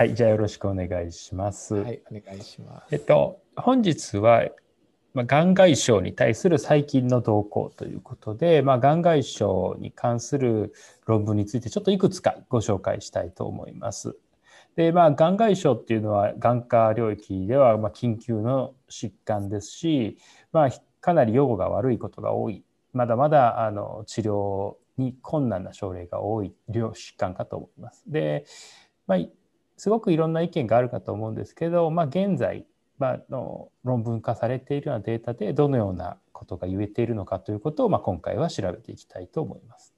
はい、じゃあよろしくお願いします。はい、お願いします。えっと、本日は、まあ、眼外症に対する最近の動向ということで、まあ、眼外症に関する論文についてちょっといくつかご紹介したいと思います。で、まあ、眼外症っていうのは眼科領域ではまあ緊急の疾患ですし、まあ、かなり予後が悪いことが多い。まだまだあの治療に困難な症例が多い病疾患かと思います。で、まあ、すごくいろんな意見があるかと思うんですけど、まあ、現在、まあ、の論文化されているようなデータでどのようなことが言えているのかということを、まあ、今回は調べていきたいと思います。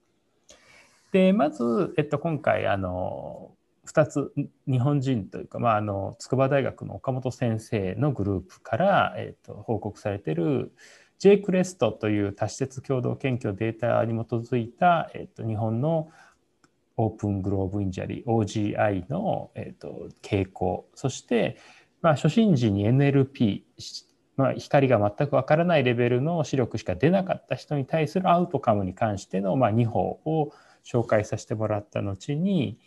でまず、えっと、今回あの2つ日本人というか、まあ、あの筑波大学の岡本先生のグループから、えっと、報告されている JCREST という多施設共同研究データに基づいた、えっと、日本のopen globe injury OGI の、えーと、傾向。そして、まあ、初診時に NLP、まあ、光が全くわからないレベルの視力しか出なかった人に対するアウトカムに関しての、まあ、2報を紹介させてもらった後に、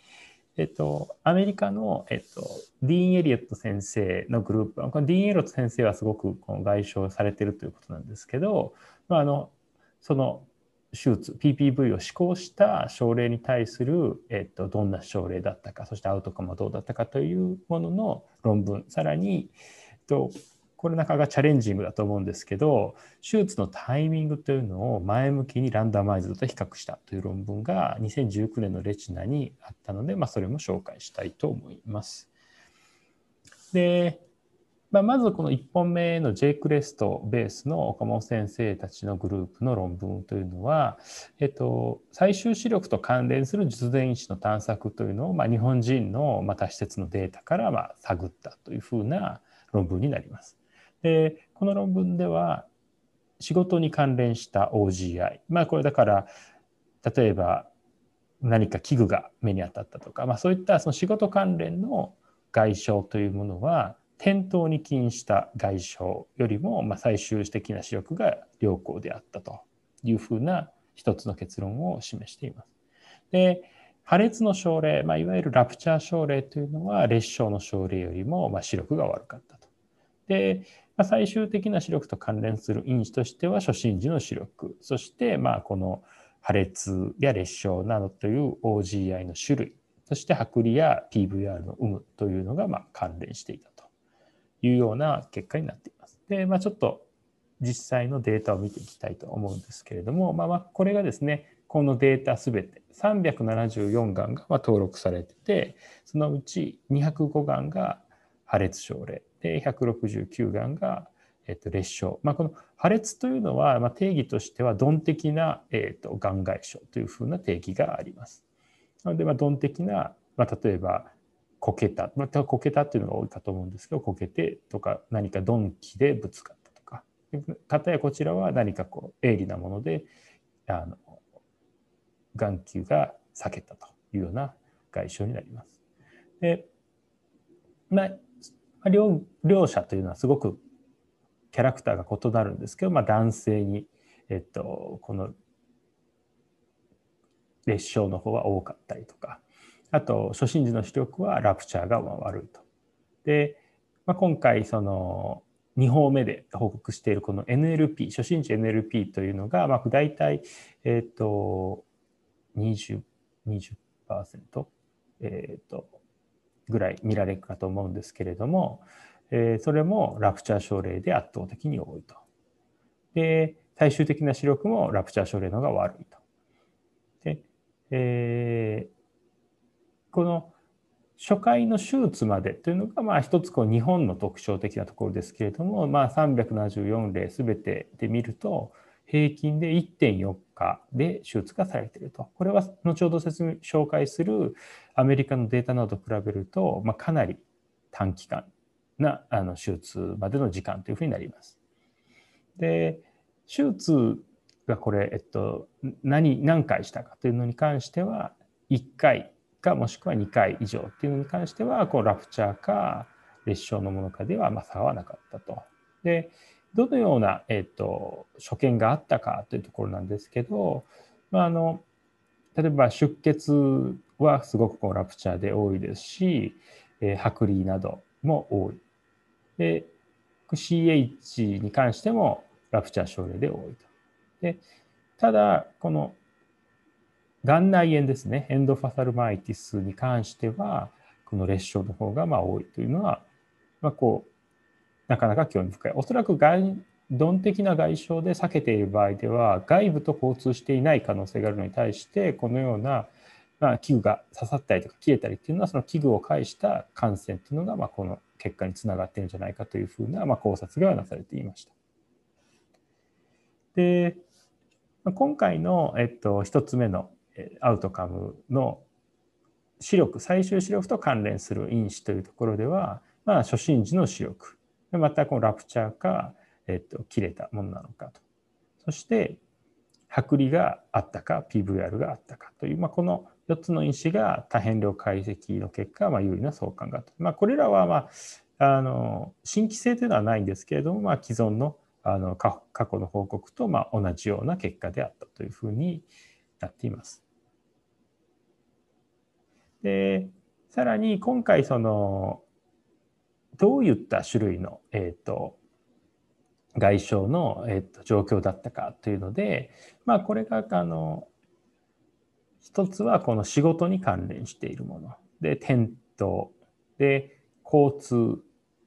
えっと、アメリカの、えっと、ディーン・エリオット先生のグループこのディーン・エリオット先生はすごくこの外傷されてるということなんですけど、まあ、あのその手術 PPV を施行した症例に対する、えっと、どんな症例だったかそしてアウトカムはどうだったかというものの論文さらに、えっと、これなかなかチャレンジングだと思うんですけど手術のタイミングというのを前向きにランダマイズと比較したという論文が2019年のレチナにあったので、まあ、それも紹介したいと思います。でまあ、まずこの1本目の J クレストベースの岡本先生たちのグループの論文というのは、えっと、最終視力と関連する術前位置の探索というのを、まあ、日本人のまた施設のデータからま探ったというふうな論文になります。でこの論文では仕事に関連した OGI まあこれだから例えば何か器具が目に当たったとか、まあ、そういったその仕事関連の外傷というものは転倒に起因した外傷よりも、まあ、最終的な視力が良好であったというふうな一つの結論を示しています。で破裂の症例、まあ、いわゆるラプチャー症例というのは裂傷の症例よりもまあ視力が悪かったと。で、まあ、最終的な視力と関連する因子としては初診時の視力そしてまあこの破裂や裂傷などという OGI の種類そして剥離や PVR の有無というのがまあ関連していた。いうような結果になっています。で、まあ、ちょっと実際のデータを見ていきたいと思うんですけれども、まあ、まあこれがですね、このデータすべて374眼がま登録されてて、そのうち205眼が破裂症例で、169眼がえっと、裂傷。まあ、この破裂というのは、まあ、定義としては、鈍的な、えっと、眼外傷というふうな定義があります。なので、まあ、鈍的な、まあ、例えば、こけた、またこけたっていうのが多いかと思うんですけど、こけてとか何か鈍器でぶつかったとか、かたやこちらは何かこう鋭利なものであの眼球が裂けたというような外傷になります。で、まあ、両両者というのはすごくキャラクターが異なるんですけど、まあ、男性に、えっと、この裂傷の方は多かったりとか。あと初診時の視力はラプチャーが悪いと。で、まあ、今回その2方目で報告しているこの NLP 初診時 NLP というのが、まあ、大体、えっ、ー、と 20%, 20%え、ー、とぐらい見られるかと思うんですけれども、えー、それもラプチャー症例で圧倒的に多いと。で最終的な視力もラプチャー症例の方が悪いと。で、えー、この初回の手術までというのが、まあ、一つこう日本の特徴的なところですけれども、まあ、374例すべてで見ると平均で1.4日で手術がされていると。これは後ほど説明紹介するアメリカのデータなどと比べると、まあ、かなり短期間なあの手術までの時間というふうになります。で手術がこれ、えっと、何何回したかというのに関しては1回かもしくは2回以上っていうのに関してはこうラプチャーか裂傷のものかではま差はなかったと。でどのような、えーと、所見があったかというところなんですけど、まあ、あの例えば出血はすごくこうラプチャーで多いですしえー、剥離なども多い。で、CH に関してもラプチャー症例で多いと。でただ、この眼内炎ですね、エンドファサルマイティスに関しては、この裂傷の方がまあ多いというのは、まあ、こう、なかなか興味深い。おそらく外鈍的な外傷で避けている場合では、外部と交通していない可能性があるのに対して、このような、まあ、器具が刺さったりとか切れたりっていうのは、その器具を介した感染っていうのが、まあ、この結果につながっているんじゃないかというふうな、まあ、考察がなされていました。で、今回の、えっと、1つ目のアウトカムの視力、最終視力と関連する因子というところでは、まあ、初診時の視力、またこのラプチャーか、えっと、切れたものなのかと。そして、剥離があったか、PVR があったかという、まあ、この4つの因子が多変量解析の結果、まあ、有利な相関があった。まあ、これらは、まあ、あの新規性というのはないんですけれども、まあ、既存のあの過去の報告とまあ同じような結果であったというふうになっています。でさらに今回そのどういった種類の、えーと、外傷の、えーと、状況だったかというので、まあ、これがあの一つはこの仕事に関連しているもの。で転倒で交通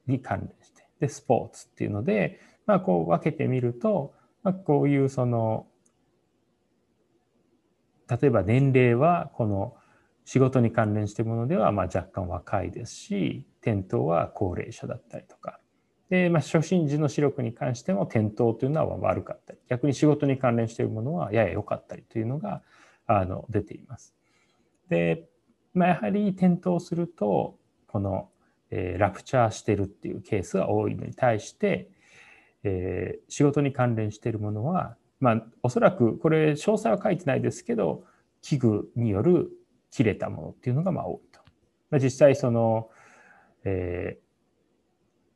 に関連して。でスポーツっていうのでまあ、こう分けてみると、まあ、こういうその例えば年齢はこの仕事に関連しているものではまあ若干若いですし転倒は高齢者だったりとかで、まあ、初診時の視力に関しても転倒というのは悪かったり逆に仕事に関連しているものはやや良かったりというのがあの出ています。で、まあ、やはり転倒するとこの、えー、ラプチャーしてるっていうケースが多いのに対してえー、仕事に関連しているものは、まあ、おそらくこれ詳細は書いてないですけど器具による切れたものっていうのがまあ多いと。実際その、えー、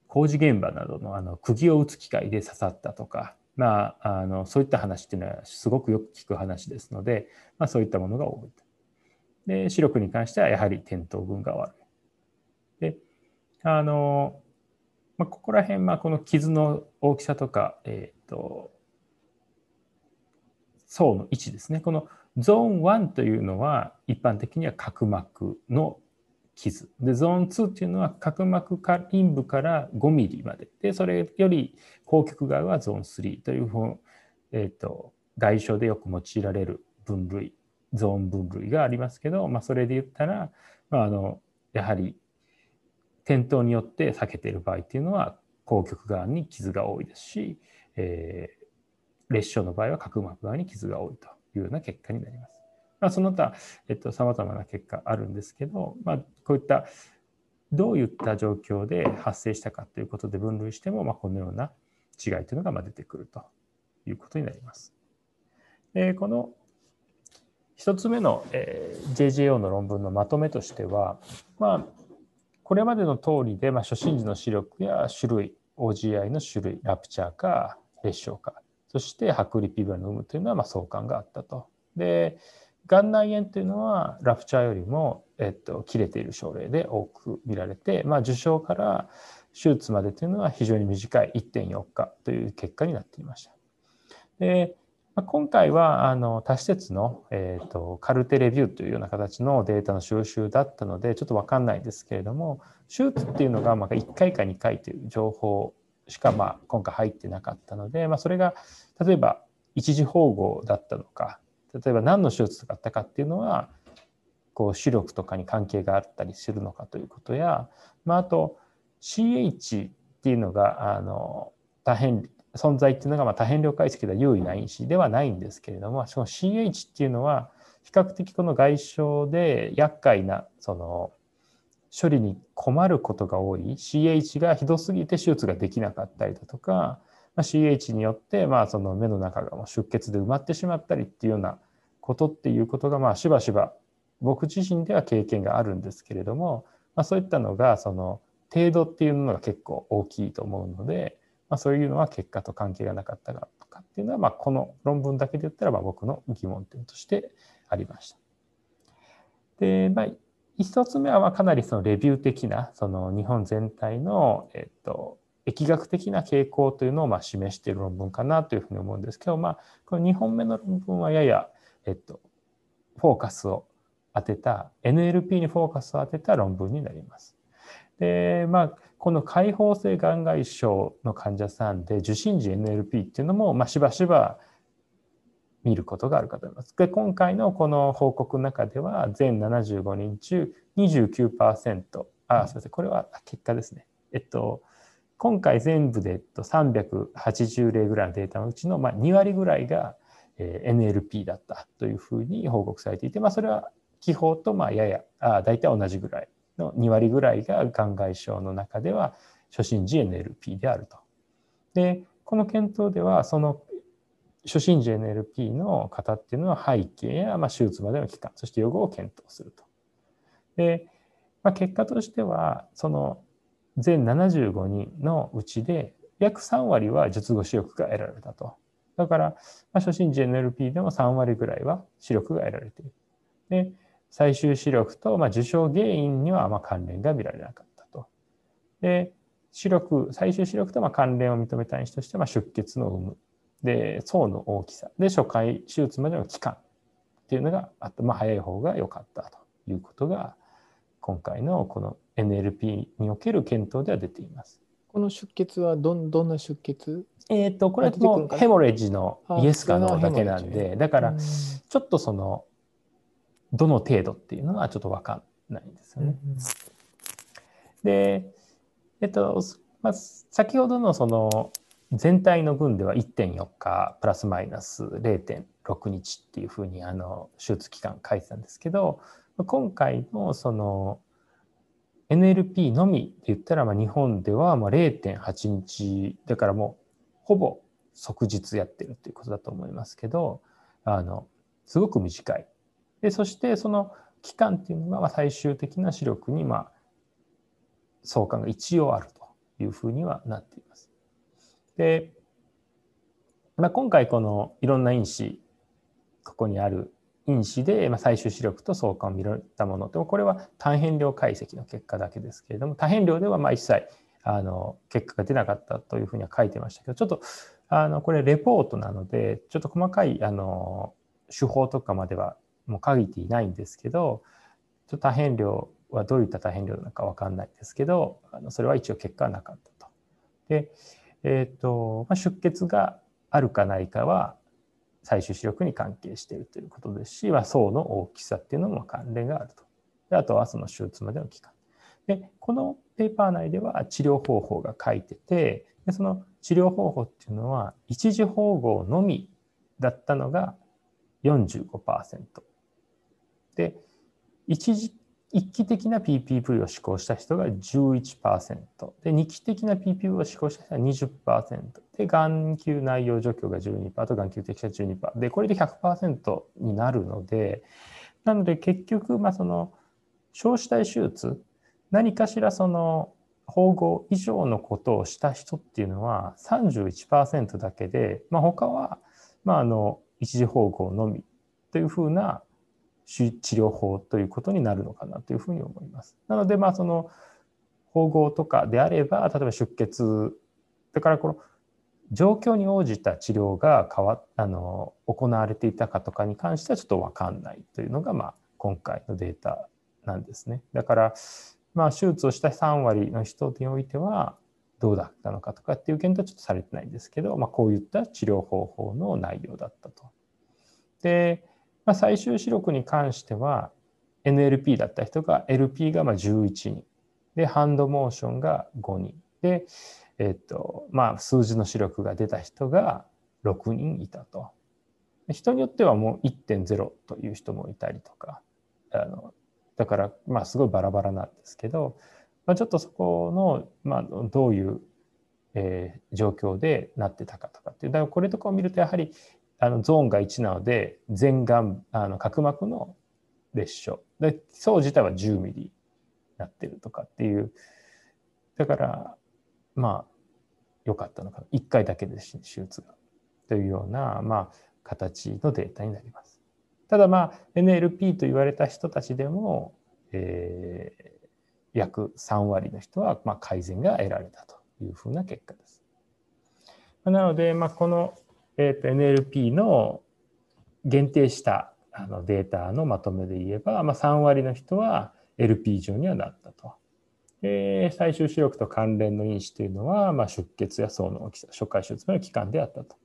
工事現場などのあの釘を打つ機械で刺さったとか、まあ、あのそういった話っていうのはすごくよく聞く話ですので、まあ、そういったものが多いと。で視力に関してはやはり転倒群が悪い。であのまあ、ここら辺、まあ、この傷の大きさとか、えっ、ー、と、層の位置ですね。このゾーン1というのは一般的には角膜の傷。で、ゾーン2っていうのは角膜下陰部から5ミリまで。で、それより高極側はゾーン3というふう、え、ー、と、外傷でよく用いられる分類、ゾーン分類がありますけど、まあ、それで言ったら、まあ、あの、やはり転倒によって避けている場合っていうのは後極側に傷が多いですし、えー、裂傷の場合は角膜側に傷が多いというような結果になります。まあ、その他、えっと、様々な結果あるんですけど、まあ、こういったどういった状況で発生したかということで分類しても、まあ、このような違いというのが出てくるということになります。でこの1つ目の、えー、JJO の論文のまとめとしては、まあ、これまでの通りで、まあ、初診時の視力や種類、OGI の種類、ラプチャーか裂傷か、そして剥離ピブラの有無というのはまあ相関があったと。で、眼内炎というのはラプチャーよりも、えっと、切れている症例で多く見られて、まあ、受傷から手術までというのは非常に短い1.4日という結果になっていました。で今回はあの多施設の、えーと、カルテレビューというような形のデータの収集だったのでちょっと分かんないですけれども手術っていうのがまあ1回か2回という情報しかまあ今回入ってなかったので、まあ、それが例えば一時保護だったのか例えば何の手術だったかっていうのはこう視力とかに関係があったりするのかということや、まあ、あと CH っていうのがあの大変存在っていうのがまあ多変量解析では優位な因子ではないんですけれどもその CH っていうのは比較的この外傷で厄介なその処理に困ることが多い CH がひどすぎて手術ができなかったりだとか、まあ、CH によってまあその目の中がもう出血で埋まってしまったりっていうようなことっていうことがまあしばしば僕自身では経験があるんですけれども、まあ、そういったのがその程度っていうのが結構大きいと思うので、まあ、そういうのは結果と関係がなかったかとかっていうのは、まあ、この論文だけで言ったらまあ僕の疑問点としてありました。で、まあ、一つ目はかなりそのレビュー的なその日本全体の、えっと、疫学的な傾向というのをまあ示している論文かなというふうに思うんですけど、まあ、この2本目の論文はやや、えっと、フォーカスを当てた NLP にフォーカスを当てた論文になります。でまあこの開放性眼外症の患者さんで受診時 NLP っていうのも、まあ、しばしば見ることがあるかと思います。で今回のこの報告の中では全75人中29%あすみませんこれは結果ですね。えっと今回全部で380例ぐらいのデータのうちのま2割ぐらいが NLP だったというふうに報告されていて、まあ、それは気泡とまややあ大体同じぐらいの2割ぐらいが眼外症の中では初診時 NLP であると。でこの検討ではその初診時 NLP の方っていうのは背景やまあ手術までの期間そして予後を検討すると。で、まあ、結果としてはその全75人のうちで約3割は術後視力が得られたと。だから、まあ、初診時 NLP でも3割ぐらいは視力が得られている。で最終視力と、まあ、受傷原因にはまあ関連が見られなかったと。で、視力、最終視力とまあ関連を認めた因子としては出血の有無、で、層の大きさ、で、初回手術までの期間っていうのがあった、まあ、早い方が良かったということが、今回のこの NLP における検討では出ています。この出血はどんどんな出血？えっ、と、これはもうヘモレッジのイエスかノーだけなんで、だから、ちょっとその、どの程度っていうのはちょっと分かんないんですよね。うん。で、えっと、まあ、先ほどのその全体の群では1.4日プラスマイナス0.6日っていうふうにあの手術期間書いてたんですけど今回のその NLP のみで言ったらまあ日本ではまあ0.8日だからもうほぼ即日やってるっていうことだと思いますけどあのすごく短いでそしてその期間っていうのが最終的な視力にまあ相関が一応あるというふうにはなっています。で、まあ、今回このいろんな因子ここにある因子でま最終視力と相関を見られたものでもこれは単変量解析の結果だけですけれども多変量ではまあ一切あの結果が出なかったというふうには書いてましたけどちょっとあのこれレポートなのでちょっと細かいあの手法とかまではもう限っていないんですけどちょっと多変量はどういった多変量なのか分かんないですけどあのそれは一応結果はなかったと。で、えーとまあ、出血があるかないかは最終視力に関係しているということですし、まあ、層の大きさっていうのも関連があると。であとはその手術までの期間。でこのペーパー内では治療方法が書いててでその治療方法っていうのは一時縫合のみだったのが45%。で、一時一期的な PPV を施行した人が11%で2期的な PPV を施行した人が20%で眼球内容除去が12%と眼球適者12%でこれで100%になるのでなので結局まあその少子体手術何かしらその縫合以上のことをした人っていうのは31%だけで、まあ、他はまああの一時縫合のみというふうな治療法ということになるのかなというふうに思います。なのでまあその縫合とかであれば例えば出血だからこの状況に応じた治療が変わあの行われていたかとかに関してはちょっと分かんないというのがまあ今回のデータなんですね。だからまあ手術をした3割の人においてはどうだったのかとかっていう検討はちょっとされてないんですけど、まあ、こういった治療方法の内容だったと。で、まあ、最終視力に関しては NLP だった人が LP がまあ11人でハンドモーションが5人で、えっとまあ、数字の視力が出た人が6人いたと。人によってはもう1.0という人もいたりとかあのだからまあすごいバラバラなんですけど、まあ、ちょっとそこの、まあ、どういう、えー、状況でなってたかとかっていう。だからこれとかを見るとやはりあのゾーンが1なので全眼あの角膜の裂傷で層自体は10ミリになってるとかっていうだからまあ良かったのかな1回だけで手術がというような、まあ、形のデータになります。ただまあ NLP と言われた人たちでも、えー約3割の人は、まあ、改善が得られたというふうな結果です。なので、まあ、この、えー、NLP の限定したあのデータのまとめで言えば、まあ、3割の人は LP 上にはなったと。で最終視力と関連の因子というのは、まあ、出血や層の大きさ、初回手術の期間であったと。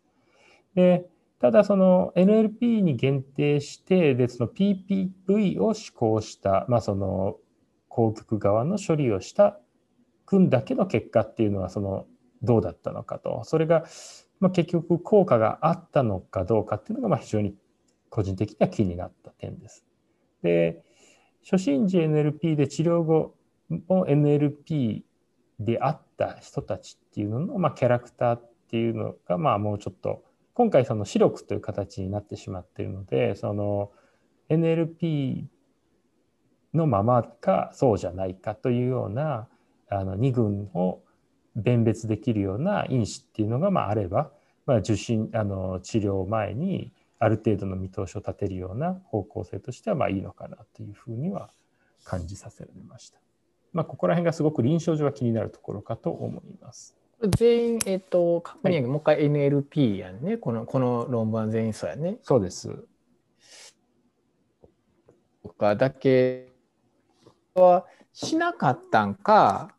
でただその NLP に限定してでその PPV を施行した、まあ、その公局側の処理をした組だけの結果っていうのはそのどうだったのかとそれが、まあ、結局効果があったのかどうかっていうのがまあ非常に個人的には気になった点です。で初診時 NLP で治療後も NLP であった人たちっていうのの、まあ、キャラクターっていうのがまあもうちょっと今回その視力という形になってしまっているのでその NLP のままかそうじゃないかというようなあの2群を弁別できるような因子っていうのがまああれば、まあ、受診あの治療前にある程度の見通しを立てるような方向性としてはまあいいのかなというふうには感じさせられました。まあ、ここら辺がすごく臨床上は気になるところかと思います。全員、えっ、ー、と、確認、はい、もう一回 NLP やんね。この、この論文は全員そうやね。そうです。かだけはしなかったんか、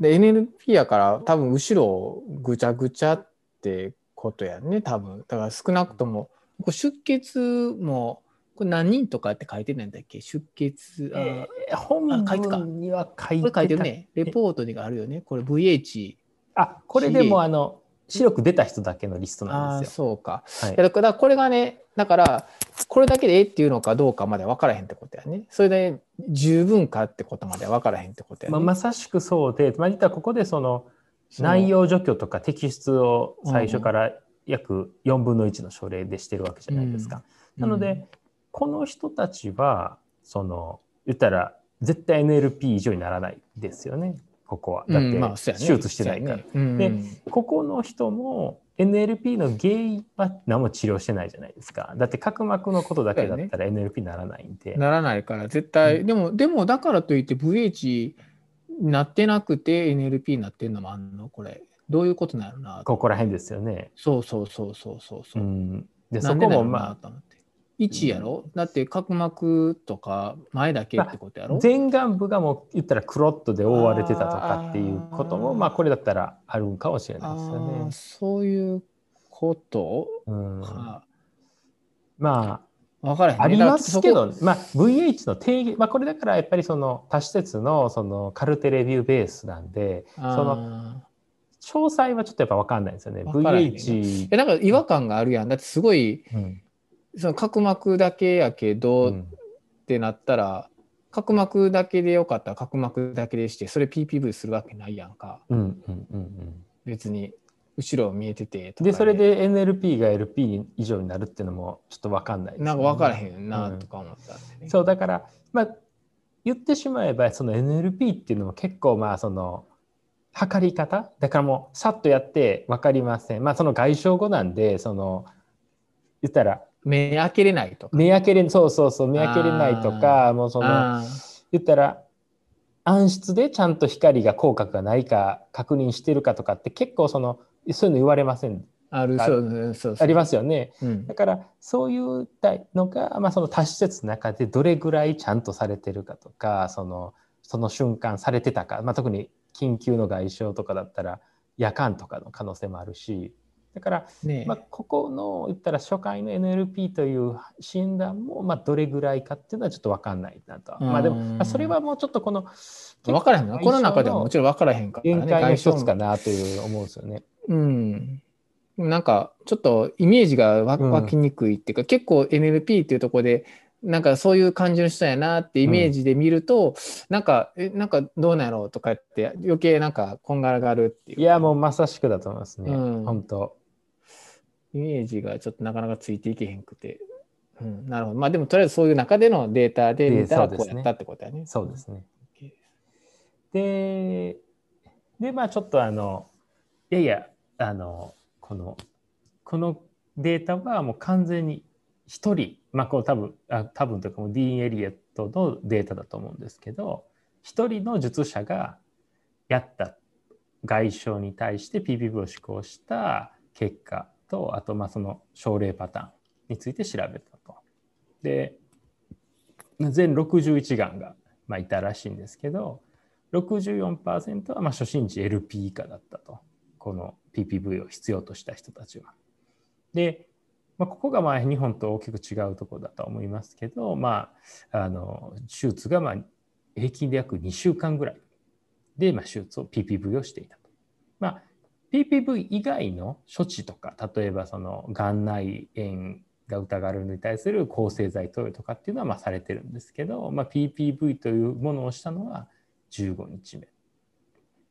で、NLP やから多分後ろぐちゃぐちゃってことやね、多分。だから少なくとも、出血も、これ何人とかって書いてないんだっけ？出血。えー、本文には書いてこれ書いてるね。レポートにあるよね。これ VH。あ、これでもあの、白く出た人だけのリストなんですよ。そうか。はい、だからこれがね、だからこれだけでええっていうのかどうかまで分からへんってことやね。それで十分かってことまで分からへんってことやね。まあ、まさしくそうで、まあ、実はここでその内容除去とか摘出を最初から約4分の1の症例でしてるわけじゃないですか。うん、なので、この人たちはその言ったら絶対 NLP 以上にならないですよね。ここは。だって手術してないから。でここの人も NLP の原因は何も治療してないじゃないですか。だって角膜のことだけだったら NLP ならないんで。ならないから絶対、うん、でもでもだからといって VH なってなくて NLP になってんのもあんの？これ。どういうことなのな？ここら辺ですよね。そうそうそうそうそうそう。うん、でそこもまあ位置やろ、うん、だって角膜とか前だけってことやろ、前眼部がもう言ったらクロットで覆われてたとかっていうこともまあこれだったらあるんかもしれないですよね。そういうこと、うん、はあ、まあ分からへん、ね、ありますけど、まあ、VH の定義、まあ、これだからやっぱりその多施設のそのカルテレビューベースなんでその詳細はちょっとやっぱ分かんないですよね。VH。えなんか違和感があるやん。だってすごい、うんその角膜だけやけど、うん、ってなったら角膜だけでよかったら角膜だけでしてそれ PPV するわけないやんか、うんうんうんうん、別に後ろ見えててで。それで NLP が LP 以上になるっていうのもちょっと分かんない、ね、なんか分からへんなとか思ったんで、ね。うん、そうだからまあ言ってしまえばその NLP っていうのも結構まあその測り方？だからもうさっとやって分かりません。まあその外傷後なんでその言ったら目開けれないとか。目開けれそうそうそう目開けれないとかもうその言ったら暗室でちゃんと光が口角がないか確認してるかとかって結構そのそういうの言われません。あるそうそうありますよね、うん、だからそういうのが、まあ、その多施設の中でどれぐらいちゃんとされてるかとかそのその瞬間されてたか、まあ、特に緊急の外傷とかだったら夜間とかの可能性もあるしだから、ね、まあ、ここの言ったら初回の NLP という診断も、まあ、どれぐらいかっていうのはちょっと分かんないなと。まあ、でも、まあ、それはもうちょっとこの分からへんのこの中ではもちろん分からへんから、ね、限界の一つかなという思うんですよね。うん。なんかちょっとイメージが湧きにくいっていうか、うん、結構 NLP っていうところでなんかそういう感じの人やなってイメージで見ると、うん、なんかえなんかどうなんやろうとかって余計なんかこんがらがるっていういやもうまさしくだと思いますね、うん、本当イメージがちょっとなかなかついていけへんくて。うん、なるほど。まあでもとりあえずそういう中でのデータで見たらこうやったってことやね。そうですね。で、で、まあちょっとあの、いやいや、あの、この、このデータはもう完全に1人、まあこう多分、あ多分というかもうディーン・エリエットのデータだと思うんですけど1人の術者がやった外傷に対して PPV を施行した結果とあとまあその症例パターンについて調べたと。で全61がんがまあいたらしいんですけど64%はまあ初診値 LP 以下だったとこの PPV を必要とした人たちは。で、まあ、ここがまあ日本と大きく違うところだと思いますけど、まあ、あの手術がまあ平均で約2週間ぐらいでまあ手術を PPV をしていたと。まあ PPV 以外の処置とか例えばその眼内炎が疑われるのに対する抗生剤投与とかっていうのはまあされてるんですけど、まあ、PPV というものをしたのは15日目。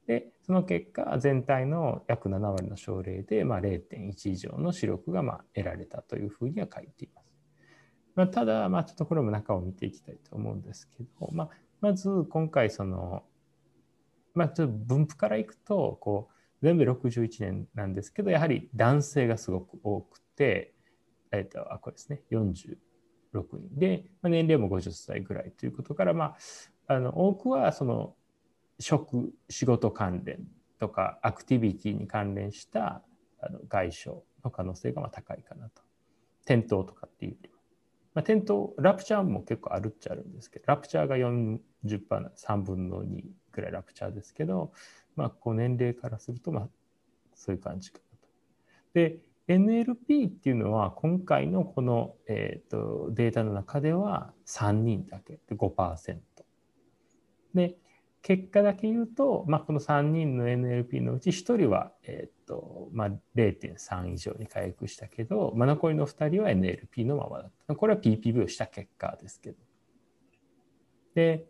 でその結果全体の約7割の症例で、まあ、0.1以上の視力がまあ得られたというふうには書いています。まあ、ただ、まあ、ちょっとこれも中を見ていきたいと思うんですけど、まあ、まず今回その、まあ、ちょっと分布からいくとこう全部61年なんですけどやはり男性がすごく多くて、えっと、あこれですね46人で、まあ、年齢も50歳ぐらいということから、まあ、あの多くはその職仕事関連とかアクティビティに関連したあの外傷の可能性がまあ高いかなと。転倒とかっていうよりは。まあ、転倒、ラプチャーも結構あるっちゃあるんですけど、ラプチャーが40%、3分の2ぐらいラプチャーですけど、まあ、こう年齢からすると、まあ、そういう感じかなと。で、NLP っていうのは今回のこの、えーと、データの中では3人だけで5%。で、結果だけ言うと、まあ、この3人の NLP のうち1人は、えーとまあ、0.3以上に回復したけど、まあ、残りの2人は NLP のままだった。これは PPV をした結果ですけど。で、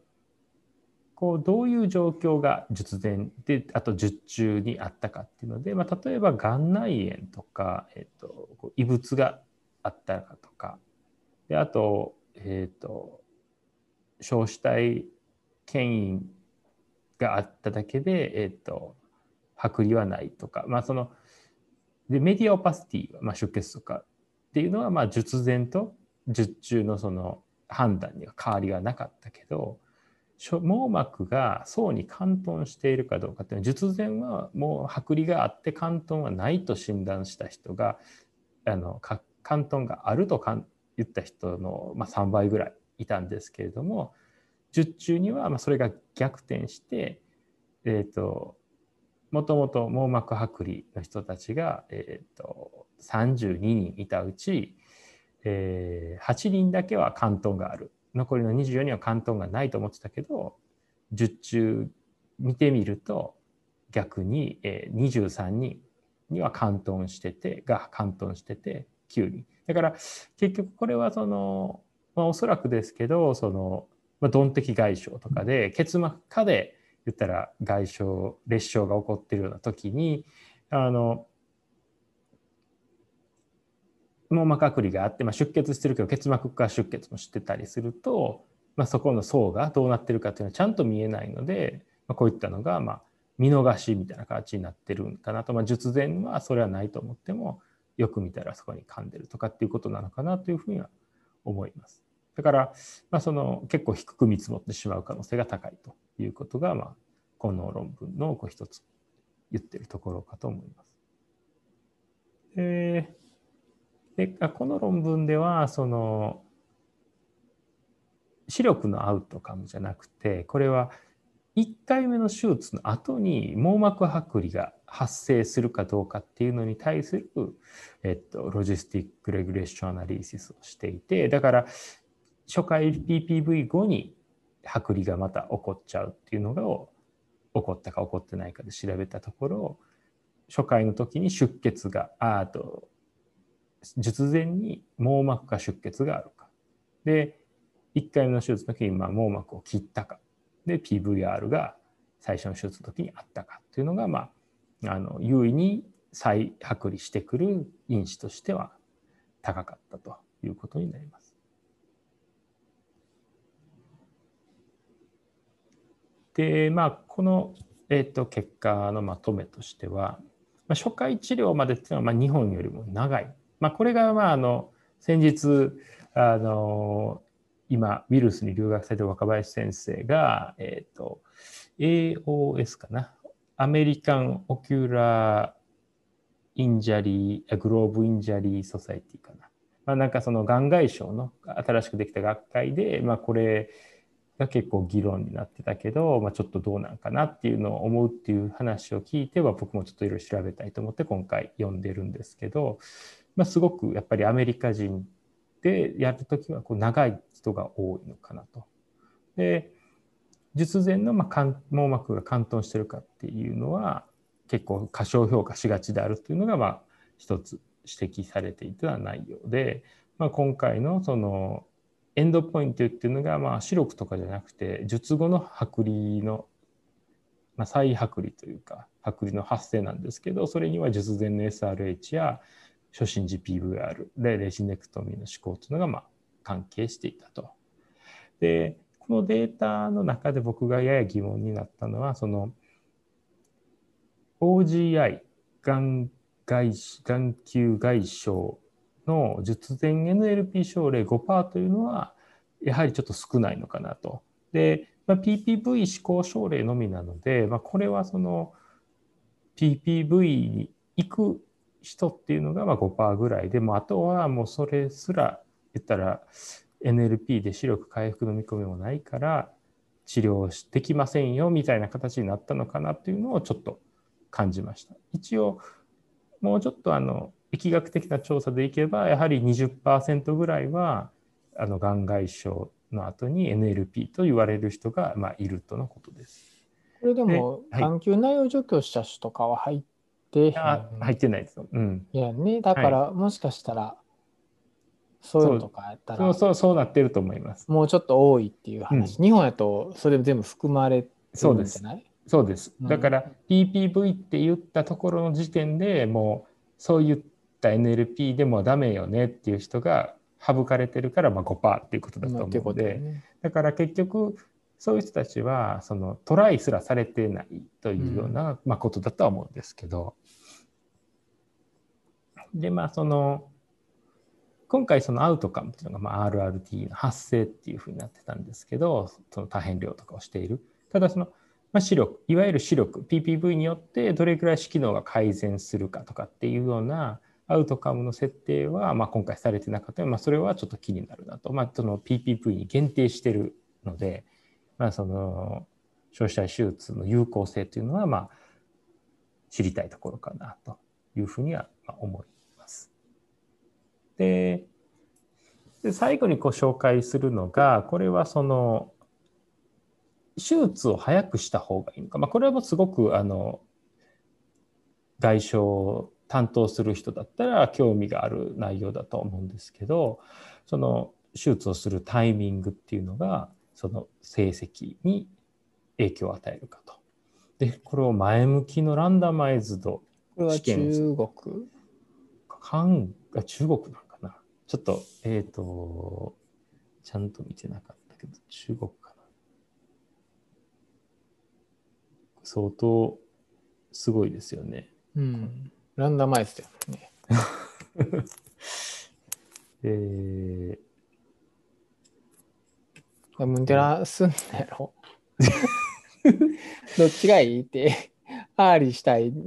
こうどういう状況が術前であと術中にあったかっていうので、まあ、例えば眼内炎とか、えーと、異物があったかとかであと,、えーと、小死体牽引があっただけで、えーと、剥離はないとか、まあ、そのでメディアオパシティ、まあ、出血とかっていうのは、まあ、術前と術中のその判断には変わりがなかったけど網膜が層に貫頓しているかどうかっていうのは術前はもう剥離があって貫頓はないと診断した人があの貫頓があると言った人の、まあ、3倍ぐらいいたんですけれども術中にはそれが逆転して、えーと、もともと網膜剥離の人たちが、えーと、32人いたうち、えー、8人だけは貫頓がある。残りの24人は関東がないと思ってたけど10中見てみると逆に、え23人には関東しててが関東してて9人だから結局これはその、まあ、おそらくですけどその、まあ、ドン的外傷とかで結膜下で言ったら外傷裂傷が起こってるような時にあの網膜剥離があって、まあ、出血してるけど結膜下出血もしてたりすると、まあ、そこの層がどうなってるかっていうのはちゃんと見えないので、まあ、こういったのがまあ見逃しみたいな形になってるんかなと、まあ、術前はそれはないと思ってもよく見たらそこに噛んでるとかっていうことなのかなというふうには思います。だから、まあ、その結構低く見積もってしまう可能性が高いということが、まあ、この論文のこう一つ言ってるところかと思います。えーでこの論文ではその視力のアウトカムじゃなくてこれは1回目の手術の後に網膜剥離が発生するかどうかっていうのに対する、えっと、ロジスティック・レギュレーション・アナリシスをしていてだから初回 PPV 後に剥離がまた起こっちゃうっていうのが起こったか起こってないかで調べたところ初回の時に出血があと術前に網膜下出血があるか。で、1回目の手術の時にまあ網膜を切ったか。で、PVR が最初の手術の時にあったかというのが、まあ、あの優位に再剥離してくる因子としては高かったということになります。で、まあ、この、えーと、結果のまとめとしては、まあ、初回治療までっていうのはまあ日本よりも長いまあ、これがまああの先日あの今、ウィルスに留学されてる若林先生が、えっ、と、AOS かな。アメリカン・オキュラー・ injury、 globe injury society かな？まあ、なんかその眼外傷の新しくできた学会で、まあ、これが結構議論になってたけど、まあ、ちょっとどうなんかなっていうのを思うっていう話を聞いては僕もちょっといろいろ調べたいと思って今回読んでるんですけど、まあ、すごくやっぱりアメリカ人でやるときはこう長い人が多いのかなと。で術前のまあ網膜が貫通してるかっていうのは結構過小評価しがちであるというのがまあ一つ指摘されていた内容で、まあ、今回のそのエンドポイントっていうのがまあ視力とかじゃなくて術後の剥離の、まあ、再剥離というか剥離の発生なんですけどそれには術前の SRH や初診時 PVR でレジネクトミーの思考というのがまあ関係していたと。でこのデータの中で僕がやや疑問になったのはその OGI 眼外眼球外傷の術前 NLP 症例5%というのはやはりちょっと少ないのかなと。で、まあ、PPV 思考症例のみなので、まあ、これはその PPV に行く人っていうのがまあ5%ぐらいでもあとはもうそれすら言ったら NLP で視力回復の見込みもないから治療できませんよみたいな形になったのかなっていうのをちょっと感じました。一応もうちょっとあの疫学的な調査でいけばやはり20%ぐらいはあの眼外傷の後に NLP と言われる人がまあいるとのことです。これでも眼球内容除去した人とかは入って入ってないですよ。うん。いやね、だから、もしかしたら、そういうのとかやったらそうそうそうなってると思います。もうちょっと多いっていう話。うん、日本やとそれ全部含まれてるんじゃない？そうです。だから PPV って言ったところの時点でもうそういった NLP でもダメよねっていう人が省かれてるからまあ5%っていうことだと思うので、ね、だから結局そういう人たちはそのトライすらされてないというような、まあ、ことだとは思うんですけど、でまあその今回そのアウトカムっていうのがまあ RRT の発生っていうふうになってたんですけどその多変量とかをしている。ただその、まあ、視力いわゆる視力 PPV によってどれくらい視機能が改善するかとかっていうようなアウトカムの設定はまあ今回されてなかったので、まあ、それはちょっと気になるなと、まあ、その PPV に限定してるので、まあ、その消費者手術の有効性というのはまあ知りたいところかなというふうには思います。でで最後にご紹介するのがこれはその手術を早くした方がいいのか、まあ、これはもうすごくあの外傷を担当する人だったら興味がある内容だと思うんですけどその手術をするタイミングっていうのがその成績に影響を与えるかと。でこれを前向きのランダマイズド試験中国韓が中国なんかなちょっとえっ、ー、とちゃんと見てなかったけど中国かな相当すごいですよね。うん、ランダマイズだよね。えームンテラすんだやろ どっちがいいって、 early したい。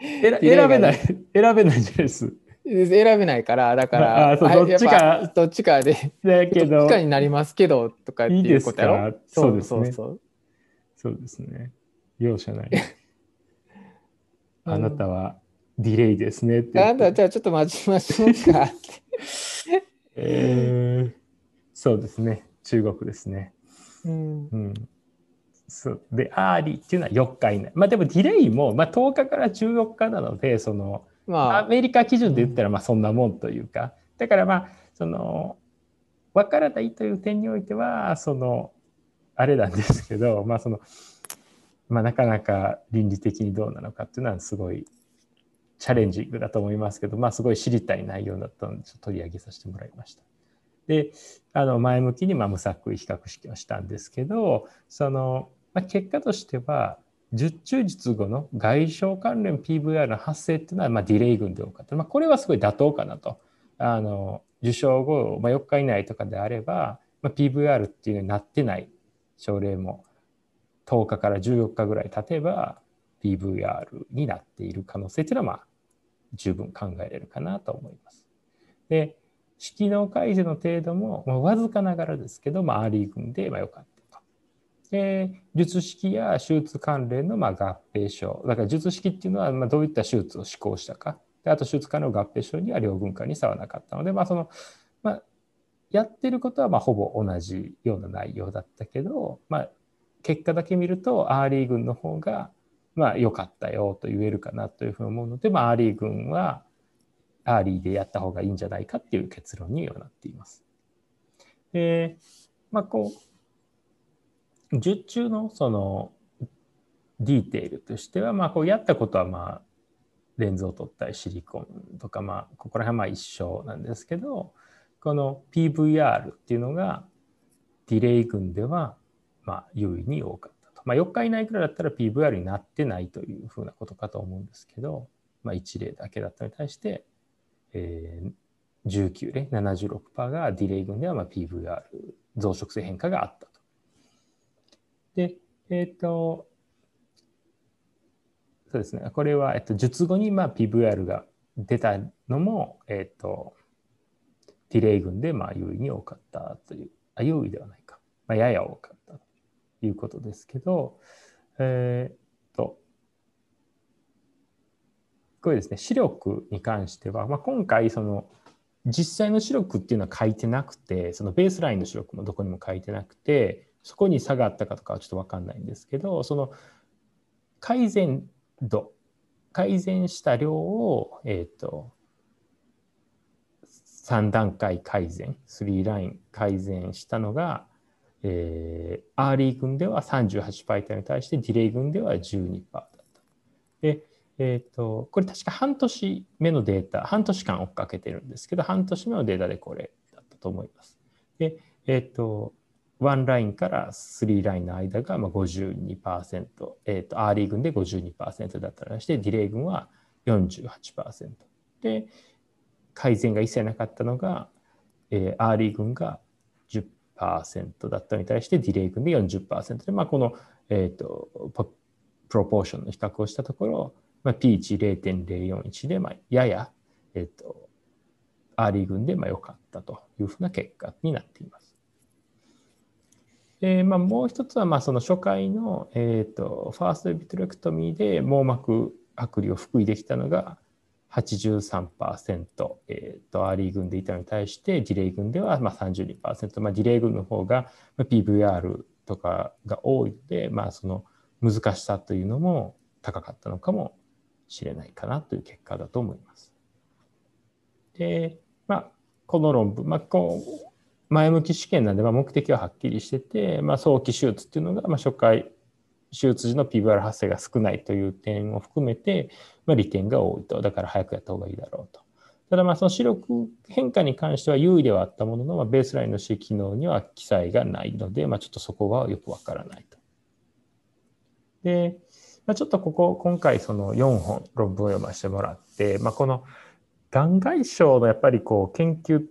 選べない、選べないじゃないです。選べないから、だから、あそうどっちか、どっちかで、だけど、どっちかになりますけど、とかっていうことやろそうですね。そうそうですね。容赦ない。あなたは delay ですねって。あなた、じゃあちょっと待ちましょうかって。えー、そうですね。中国ですね。うん、うんそうで、 early っていうのは4日以内。まあでも delay も、まあ、10日から14日なので、その、まあ、アメリカ基準で言ったらまあそんなもんというか、だからまあ、その、分からないという点においては、その、あれなんですけど、まあその、まあなかなか倫理的にどうなのかっていうのはすごいチャレンジングだと思いますけど、まあすごい知りたい内容だったので、ちょっと取り上げさせてもらいました。で、あの前向きにまあ無作為比較式をしたんですけど、その、まあ、結果としては術中術後の外傷関連 PVR の発生っていうのはまあディレイ群で多かった、まあ、これはすごい妥当かなと。あの受賞後、まあ、4日以内とかであればまあ、PVR っていうのになってない。症例も。10日から14日ぐらい経てば PVR になっている可能性っていうのはまあ十分考えれるかなと思います。で、機能改善の程度も、まあ、わずかながらですけど、まあ、 early 群でまあ良かったと。で、術式や手術関連のまあ合併症。だから術式っていうのはまあどういった手術を施行したか。であと手術関連の合併症には両群間に差はなかったので、まあその、まあ、やってることはまあほぼ同じような内容だったけど、まあ、結果だけ見ると early 群の方がまあ良かったよと言えるかなというふうに思うので、まあ、 early 群は early でやった方がいいんじゃないかっていう結論にはなっています。で、まあこう、術中のそのディテールとしては、まあこうやったことはまあレンズを取ったりシリコンとかまあここら辺は一緒なんですけど、この PVR っていうのがディレイ群ではま優位に多かったと。まあ4日以内くらいだったら PVR になってないというふうなことかと思うんですけど、まあ1例だけだったに対して、えー、19例76%がディレイ群ではまあ PVR 増殖性変化があったと。で、えっ、と、そうですね、これは、えっと、術後にまあ PVR が出たのも、えっと、ディレイ群でまあ優位に多かったという、あ優位ではないか、まあ、やや多かったということですけど、えー、っと、これですね、視力に関しては、まあ、今回、その、実際の視力っていうのは書いてなくて、そのベースラインの視力もどこにも書いてなくて、そこに差があったかとかはちょっと分かんないんですけど、その改善度、改善した量を、え、ー、と、3段階改善、3ライン改善したのが、えー、 early 群では38%に対して delay 群では12%だった。で、え、ー、と、これ確か半年目のデータ、半年間追っかけてるんですけど、半年目のデータでこれだったと思います。で、えっ、ー、と、1ラインから3ラインの間が52%、えっ、ー、と、 early 群で52%だったらして、 delay 群は48%。で、改善が一切なかったのが、えー、 early 群が10%だったのに対して、 delay 群で40%で、まあ、この、えっ、ー、と、プロポーションの比較をしたところ、まあ、P1.041 で、まあ、やや、えっ、と、early 群でまあ良かったというふうな結果になっています。でまあ、もう一つはまあその初回の、えーと、 first vitrectomy で網膜剥離を復位できたのが83%、えーと、 early 群でいたのに対して delay 群ではまあ32%、まあ、 delay 群の方が PVR とかが多いので、まあ、その難しさというのも高かったのかもしれないかなという結果だと思います。で、まあ、この論文、まあ、こう前向き試験なんで、まあ、目的ははっきりしてて、まあ、早期手術っていうのが、まあ、初回手術時の PVR 発生が少ないという点を含めて、まあ、利点が多いと。だから早くやった方がいいだろうと。ただまあその視力変化に関しては優位ではあったものの、まあ、ベースラインの視機能には記載がないので、まあ、ちょっとそこはよくわからないと。で、まあ、ちょっとここ今回その4本論文を読ませてもらって、まあ、この眼外傷のやっぱりこう研究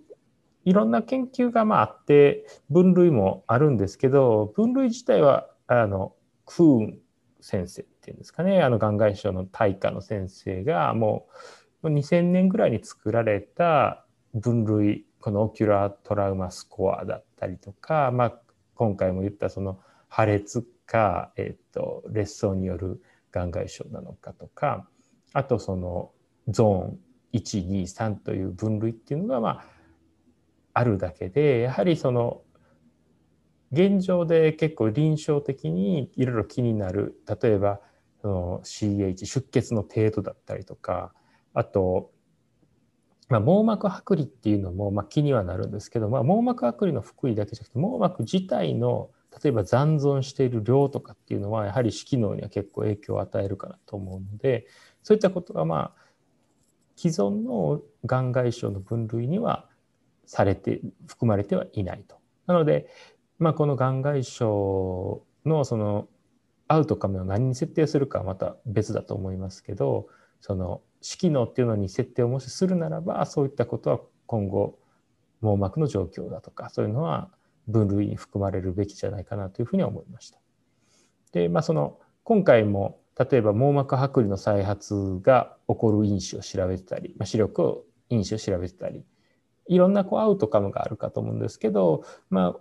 いろんな研究がまああって分類もあるんですけど分類自体はあのクーン先生っていうんですかねあの眼外傷の大家の先生がもう2000年ぐらいに作られた分類この ocular trauma score だったりとか、まあ、今回も言ったその破裂か、え、ー、と劣相による眼外症なのかとかあとそのゾーン123という分類っていうのがまああるだけでやはりその現状で結構臨床的にいろいろ気になる例えばその CH 出血の程度だったりとかあと、まあ、網膜剥離っていうのもまあ気にはなるんですけど、まあ、網膜剥離の福井だけじゃなくて網膜自体の例えば残存している量とかっていうのはやはり視機能には結構影響を与えるかなと思うのでそういったことがまあ既存の眼外症の分類にはされて含まれてはいないと。なので、まあ、この眼外症のそのアウトカムを何に設定するかはまた別だと思いますけどその視機能っていうのに設定をもしするならばそういったことは今後網膜の状況だとかそういうのは分類に含まれるべきじゃないかなというふうに思いました。で、まあ、その今回も例えば網膜剥離の再発が起こる因子を調べてたり、まあ、視力因子を調べてたりいろんなこうアウトカムがあるかと思うんですけど、まあ、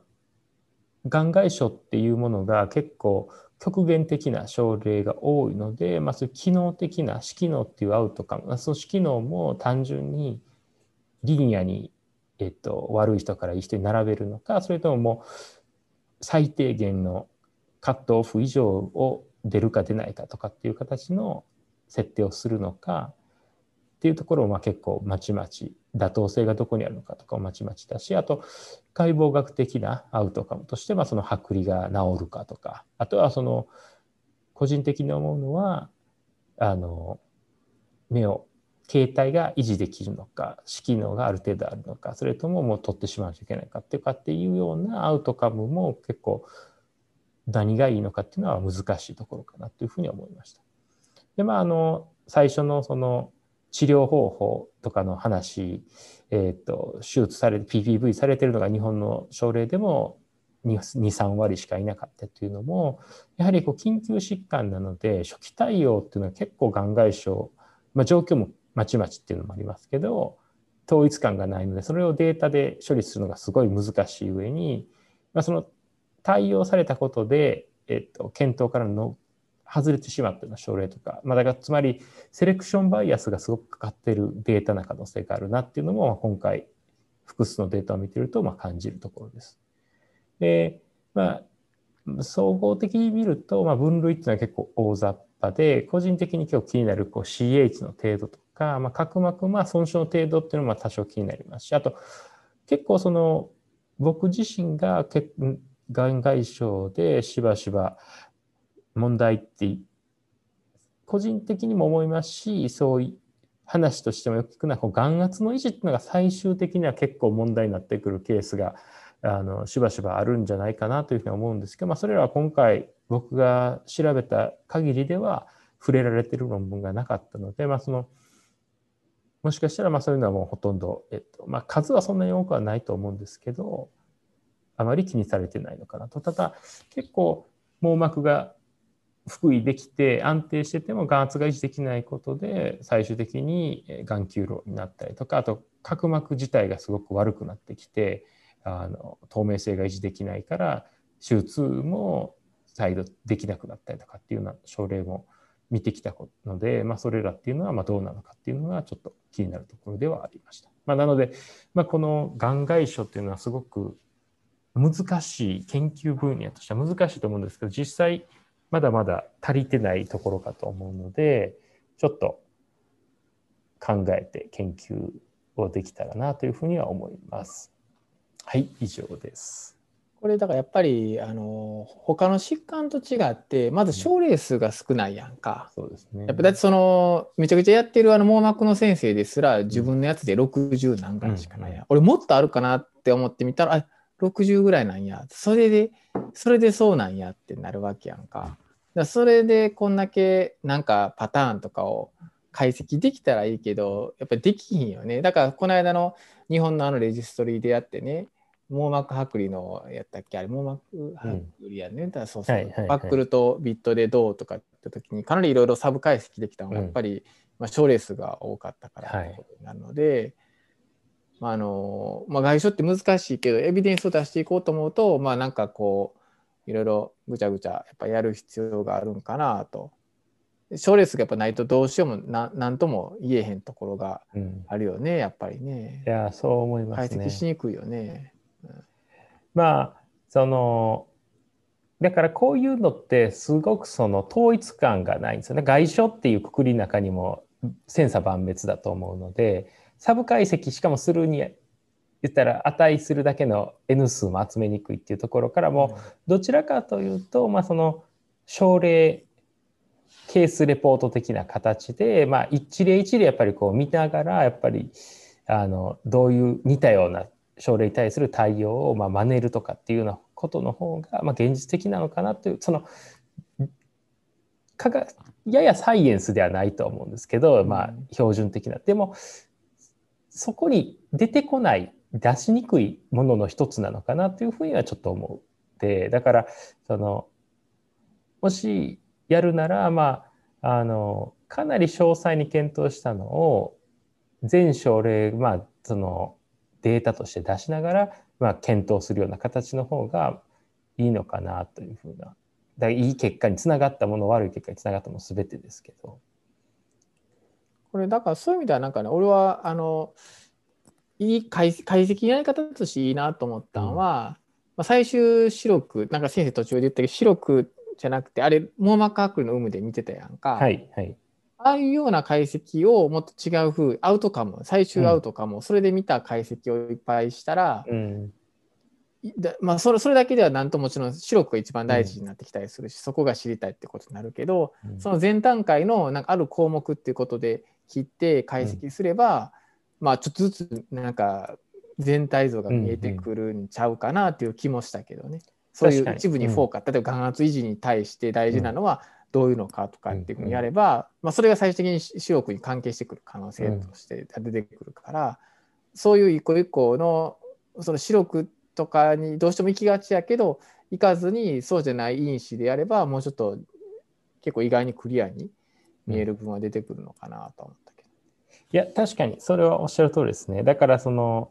眼外症っていうものが結構極限的な症例が多いので、まあ、そういう機能的な視機能っていうアウトカムその視機能も単純にリニアに、えっと、悪い人からいい人に並べるのかそれとももう最低限のカットオフ以上を出るか出ないかとかっていう形の設定をするのかっていうところを結構まちまち妥当性がどこにあるのかとかをまちまちだしあと解剖学的なアウトカムとしてはその剥離が治るかとかあとはその個人的に思うのはあの目を形態が維持できるのか機能がある程度あるのかそれとももう取ってしまわなきゃいけないかっていうかっていうようなアウトカムも結構何がいいのかっていうのは難しいところかなというふうに思いました。でまああの最初のその治療方法とかの話、えーと、手術されて PPV されてるのが日本の症例でも23割しかいなかったというのもやはりこう緊急疾患なので初期対応っていうのは結構がん外傷、まあ、状況もまちまちっていうのもありますけど統一感がないのでそれをデータで処理するのがすごい難しい上に、まあ、その対応されたことで、えっと、検討からの外れてしまったような症例とか、まあ、だからつまりセレクションバイアスがすごくかかっているデータな可能性があるなっていうのも今回複数のデータを見てるとま感じるところです。でまあ総合的に見ると、まあ、分類っていうのは結構大雑把で個人的に今日気になるこう CH の程度とか、まあ、角膜まあ損傷の程度っていうのも多少気になりますしあと結構その僕自身ががん外傷でしばしば問題って個人的にも思いますしそういう話としてもよく聞くのはこう眼圧の維持っていうのが最終的には結構問題になってくるケースがあのしばしばあるんじゃないかなというふうに思うんですけど、まあ、それらは今回僕が調べた限りでは触れられてる論文がなかったので、まあ、そのもしかしたらまあそういうのはもうほとんど、えっとまあ、数はそんなに多くはないと思うんですけどあまり気にされてないのかなと。ただ結構網膜が腹囲できて安定してても眼圧が維持できないことで最終的に眼球炉になったりとかあと角膜自体がすごく悪くなってきてあの透明性が維持できないから手術も再度できなくなったりとかっていうような症例も見てきたので、まあ、それらっていうのはまどうなのかっていうのがちょっと気になるところではありました。まあ、なので、まあ、この眼外所っていうのはすごく難しい研究分野としては難しいと思うんですけど実際まだまだ足りてないところかと思うのでちょっと考えて研究をできたらなというふうには思います。はい以上です。これだからやっぱりあの他の疾患と違ってまず症例数が少ないやんか。そうですね。やっぱだってそのめちゃくちゃやってるあの網膜の先生ですら自分のやつで60何回しかないや、うん、俺もっとあるかなって思ってみたらあ60ぐらいなんやそれでそれでそうなんやってなるわけやんか。だそれでこんだけなんかパターンとかを解析できたらいいけどやっぱりできひんよね。だからこの間の日本のあのレジストリーでやってね網膜剥離のやったっけ？あれ網膜剥離やね、うん、だからそうそう、はいはいはい、バックルとビットでどうとかって時にかなりいろいろサブ解析できたのがやっぱり、うん、まあ、症例数が多かったからなるので。はいまああのまあ、外傷って難しいけどエビデンスを出していこうと思うとまあなんかこういろいろぐちゃぐちゃやっぱやる必要があるんかなと。症例数がやっぱないとどうしようもななんとも言えへんところがあるよね、うん、やっぱりね。いやそう思いますね。解析しにくいよね、うん、まあそのだからこういうのってすごくその統一感がないんですよね。外傷っていうくくりの中にも千差万別だと思うのでサブ解析しかもするに言ったら値するだけの N 数も集めにくいっていうところからもどちらかというと、まあ、その症例ケースレポート的な形で、まあ、一例一例やっぱりこう見ながらやっぱりあのどういう似たような症例に対する対応をまあ真似るとかっていうようなことの方がまあ現実的なのかなというそのややサイエンスではないと思うんですけど、まあ、標準的な。でもそこに出てこない出しにくいものの一つなのかなというふうにはちょっと思ってだからそのもしやるならまああのかなり詳細に検討したのを全症例まあそのデータとして出しながら、まあ、検討するような形の方がいいのかなというふうな。だいい結果につながったもの悪い結果につながったもの全てですけど。これだからそういう意味ではなんかね俺はあのいい解解析やり方としていいなと思ったのは、まあ、最終白くなんか先生途中で言ったけど白くじゃなくてあれ網膜剥離の有無で見てたやんか、はいはい、ああいうような解析をもっと違う風アウトカム最終アウトカムをそれで見た解析をいっぱいしたら、うん。だまあ、それそれだけではなんともちろん白くが一番大事になってきたりするし、そこが知りたいってことになるけど、うん。その前段階のなんかある項目っていうことで切って解析すれば、まあちょっとずつなん。か全体像が見えてくるんちゃうかなっていう気もしたけどね。そういう一部にフォーカス、例えば眼圧維持に対して大事なのはどういうのかとかっていうふうにやれば、まあ、それが最終的に視力に関係してくる可能性として出てくるから、そういう一個一個のその視力とかにどうしても行きがちやけど行かずにそうじゃない因子でやればもうちょっと結構意外にクリアに見える部分は出てくるのかなと思ったけど。いや確かにそれはおっしゃる通りですね。だからその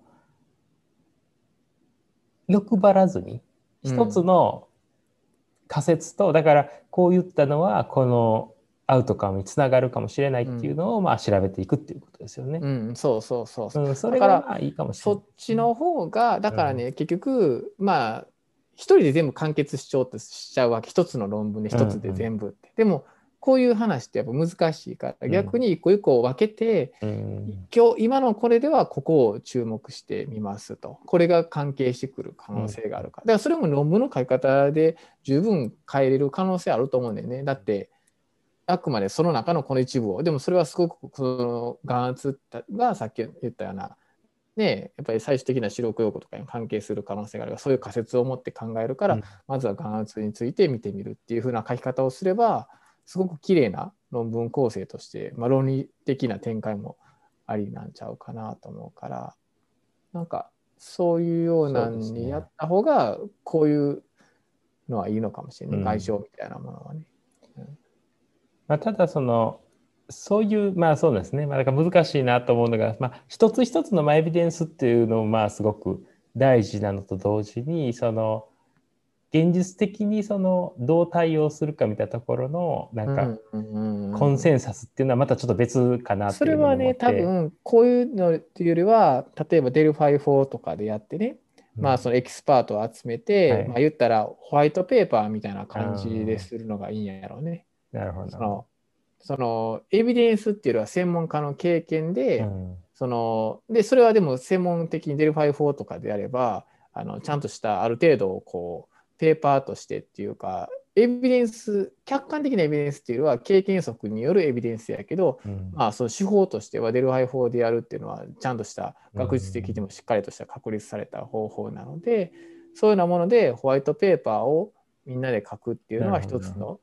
欲張らずに一つの仮説と、だからこう言ったのはこのアウトカムにつながるかもしれないっていうのをまあ調べていくっていうことですよね。うん、そうそうそうそう。うん、それだからがまあいいかもしれないそっ。ちの方がだからね、結局まあ一人で全部完結しちゃおうとしちゃうわけ一つの論文で一つで全部って、でもこういう話ってやっぱ難しいから逆に一個一個分けて、うん。今日今のこれではここを注目してみますと。これが関係してくる可能性があるから、だからそれも論文の書き方で十分変えれる可能性あると思うんだよね。だってあくまでその中のこの一部を。でもそれはすごくその眼圧がさっき言ったようなねやっぱり最終的な視力用語とかに関係する可能性があるからそういう仮説を持って考えるから、うん。まずは眼圧について見てみるっていう風な書き方をすればすごく綺麗な論文構成として、まあ、論理的な展開もありなんちゃうかなと思うからなんかそういうようなそうですねにやった方がこういうのはいいのかもしれない、うん。外傷みたいなものはね。まあ、ただそのそういうまあそうですね、まあ、だから難しいなと思うのが、まあ、一つ一つのまあエビデンスっていうのもまあすごく大事なのと同時にその現実的にそのどう対応するかみたいなところのなんかコンセンサスっていうのはまたちょっと別かなってそれはね多分こういうのっていうよりは例えばデルファイ法とかでやってね、まあそのエキスパートを集めて、はい。まあ言ったらホワイトペーパーみたいな感じでするのがいいんやろうね。なるほど。そのそのエビデンスっていうのは専門家の経験で、うん。そのでそれはでも専門的にデルファイ法とかであればあのちゃんとしたある程度こうペーパーとしてっていうかエビデンス客観的なエビデンスっていうのは経験則によるエビデンスやけど、うんまあ、その手法としてはデルファイ法でやるっていうのはちゃんとした学術的にもしっかりとした確立された方法なので、そういうようなものでホワイトペーパーをみんなで書くっていうのは一つの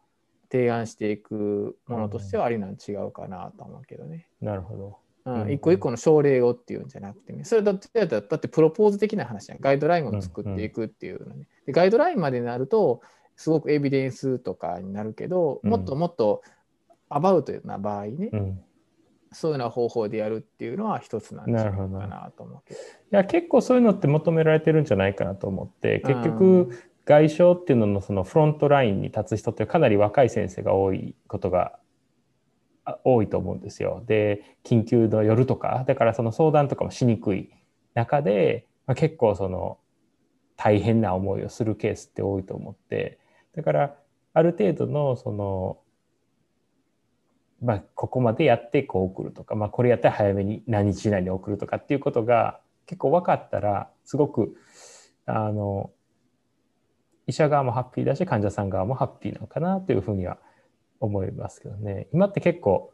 提案していくものとしてはありなん違うかなと思うけどね。なるほど。一個一個の症例をっていうんじゃなくてね、それだってだってプロポーズ的な話じゃん。ガイドラインを作っていくっていうのね。でガイドラインまでになると、すごくエビデンスとかになるけど、うん。もっともっとアバウトな場合ね、うん。そういうような方法でやるっていうのは一つなんじゃないかなと思うけど。いや結構そういうのって求められてるんじゃないかなと思って結う局外傷っていうののそのフロントラインに立つ人ってかなり若い先生が多いことがあ多いと思うんですよ。で緊急の夜とかだからその相談とかもしにくい中で、まあ、結構その大変な思いをするケースって多いと思ってだからある程度のそのまあ、ここまでやってこう送るとか、まあ、これやったら早めに何日以内に送るとかっていうことが結構分かったらすごくあの医者側もハッピーだし患者さん側もハッピーなのかなというふうには思います思いますけどね。今って結構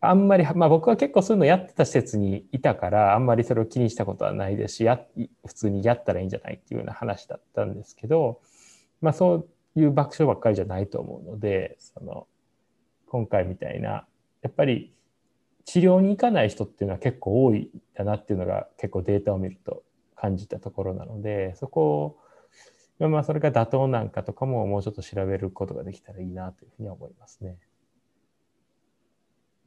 あんまり、まあ、僕は結構そういうのやってた施設にいたからあんまりそれを気にしたことはないですしや普通にやったらいいんじゃないっていうような話だったんですけど、まあ、そういう爆笑ばっかりじゃないと思うのでその今回みたいなやっぱり治療に行かない人っていうのは結構多いんだなっていうのが結構データを見ると感じたところなのでそこをまあそれが妥当なんかとかももうちょっと調べることができたらいいなというふうに思いますね。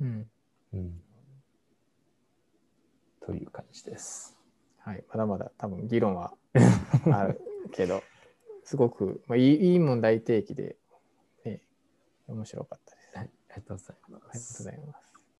うん。うん、という感じです。はい。まだまだ多分議論は あるけど、すごく、まあ、いいいい問題提起で、ね、面白かったです。はい、ありがとうございまありがとうごすざ。います。